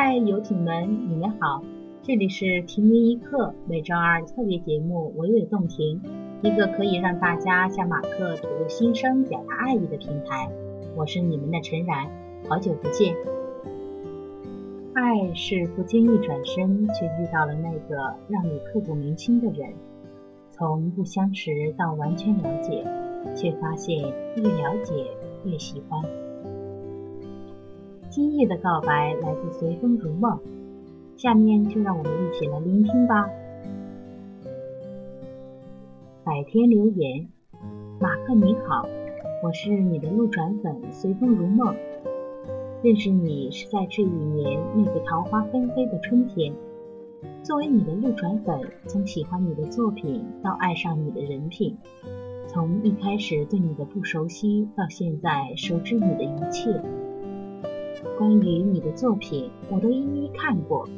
嗨，游艇们，你们好！这里是停云一刻每周二特别节目《娓娓动听》，一个可以让大家向马克吐露心声、表达爱意的平台。我是你们的陈然，好久不见。爱是不经意转身，却遇到了那个让你刻骨铭心的人。从不相识到完全了解，却发现越了解越喜欢。今夜的告白来自随风如梦，下面就让我们一起来聆听吧。百天留言，马克你好，我是你的路转粉随风如梦，认识你是在这一年那个桃花纷飞的春天。作为你的路转粉，从喜欢你的作品到爱上你的人品，从一开始对你的不熟悉到现在熟知你的一切。关于你的作品，我都一一看过。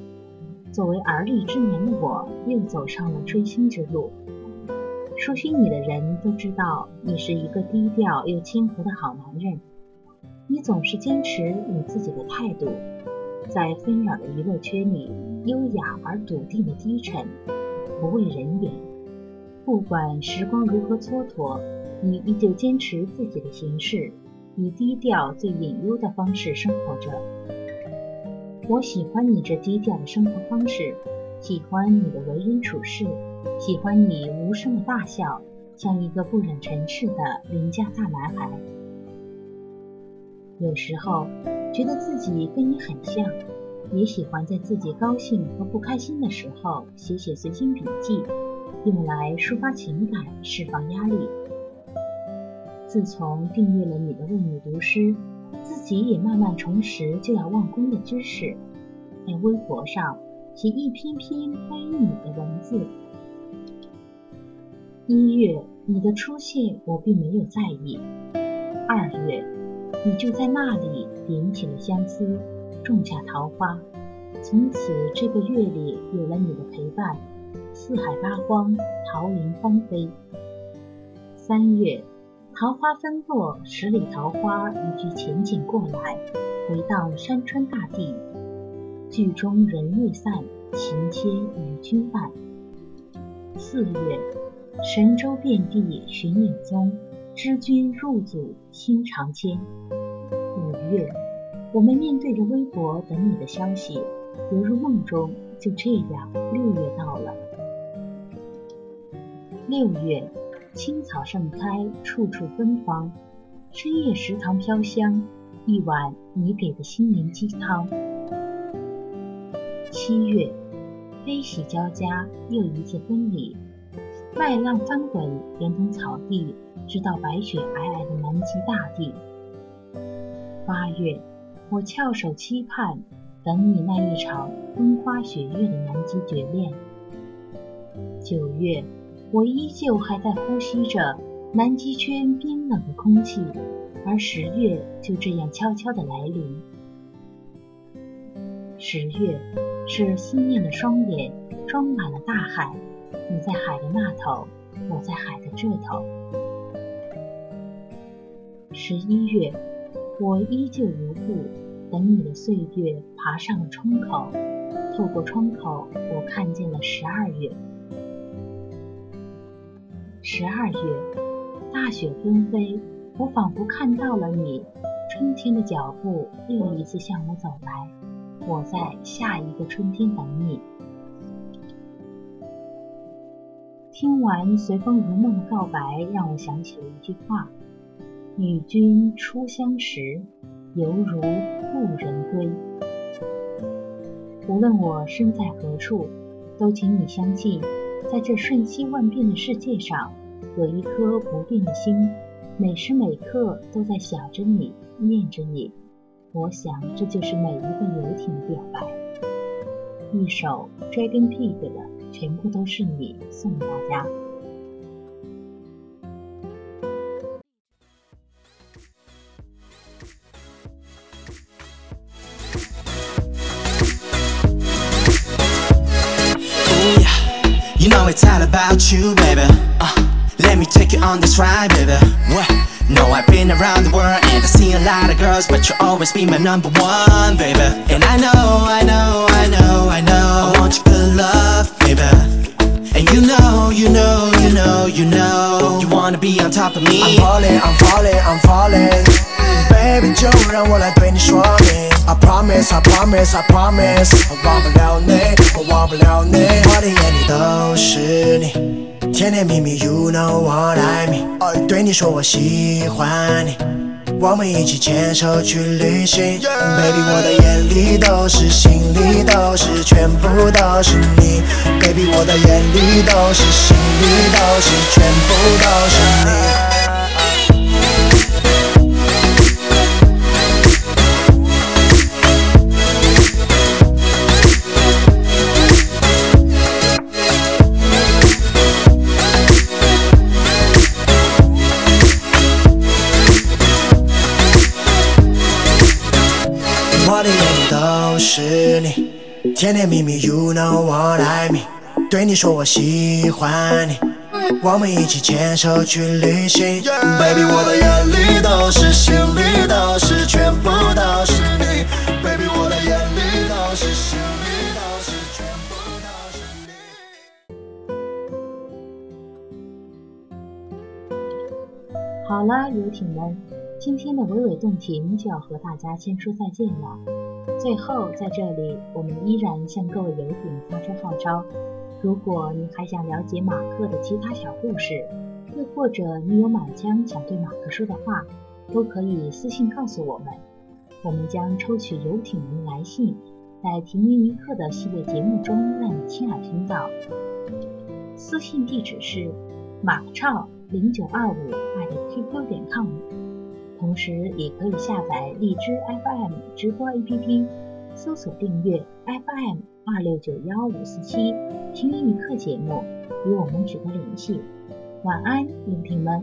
作为而立之年的我，又走上了追星之路。熟悉你的人都知道，你是一个低调又谦和的好男人。你总是坚持你自己的态度，在纷扰的娱乐圈里，优雅而笃定的低沉，不畏人言。不管时光如何蹉跎，你依旧坚持自己的形式。以低调、最隐忧的方式生活着。我喜欢你这低调的生活方式，喜欢你的为人处事，喜欢你无声的大笑，像一个不忍尘世的邻家大男孩。有时候觉得自己跟你很像，也喜欢在自己高兴和不开心的时候写写随心笔记，用来抒发情感、释放压力。自从订阅了你的为你读诗，自己也慢慢重拾就要忘功的知识，在微博上写一篇篇关于你的文字。一月，你的出现我并没有在意；二月，你就在那里点起了相思，种下桃花。从此这个月里有了你的陪伴，四海八荒，桃林芳菲。三月。桃花纷落，十里桃花一句浅浅过来，回荡山川大地。剧中人未散，情牵与君伴。四月，神州遍地寻影踪，知君入祖心常牵。五月，我们面对着微博等你的消息，犹如梦中。就这样，六月到了。六月。青草盛开，处处芬芳。深夜食堂飘香，一碗你给的心灵鸡汤。七月，悲喜交加，又一次分离。麦浪翻滚，连同草地，直到白雪皑皑的南极大地。八月，我翘首期盼，等你那一场风花雪月的南极绝恋。九月。我依旧还在呼吸着南极圈冰冷的空气，而十月就这样悄悄地来临。十月是思念的双眼装满了大海，你在海的那头，我在海的这头。十一月，我依旧如故，等你的岁月爬上了窗口，透过窗口，我看见了十二月。十二月，大雪纷飞，我仿佛看到了你。春天的脚步又一次向我走来，我在下一个春天等你。听完随风如梦的告白，让我想起了一句话：“与君初相识，犹如故人归。”无论我身在何处，都请你相信。在这瞬息万变的世界上，有一颗不变的心，每时每刻都在想着你，念着你。我想，这就是每一个游艇的表白。一首《Dragon Pig》的，全部都是你，送给大家。You know it's all about you, baby. Uh, on this ride, baby. What? No, I've been around the world and I've seen a lot of girls, but you'll always be my number one, baby. And I know, I know, I know, I know, I want your good love, baby. And you know, you know, you know, you know, you wanna be on top of me. I'm falling, I'm falling, I'm falling. Baby，就让我来对你说明。I promise, I promise, I promise，我忘不了你，我忘不了你。我的眼里都是你， 甜甜蜜蜜，You know what I mean。对你说我喜欢你，我们一起牵手去旅行。Baby，我的眼里都是，心里都是，全部都是你。Baby，我的眼里都是，心里都是，全部都是你。是你，甜甜蜜蜜，You know what I mean。对你说我喜欢你，我们一起牵手去旅行。Baby，我的眼里都是，心里都是，全部都是你。Baby，我的眼里都是，心里都是，全部都是你。好了，游艇们，今天的娓娓动听就要和大家先说再见了。最后，在这里，我们依然向各位游艇发出号召：如果你还想了解马克的其他小故事，又或者你有满腔想对马克说的话，都可以私信告诉我们。我们将抽取游艇们的来信，在停云一刻的系列节目中让你亲耳听到。私信地址是马超零九二五的 QQ 点 com。同时，也可以下载荔枝 FM 直播 APP，搜索订阅 FM 二六九幺五四七听英语课节目，与我们取得联系。晚安，聆听们。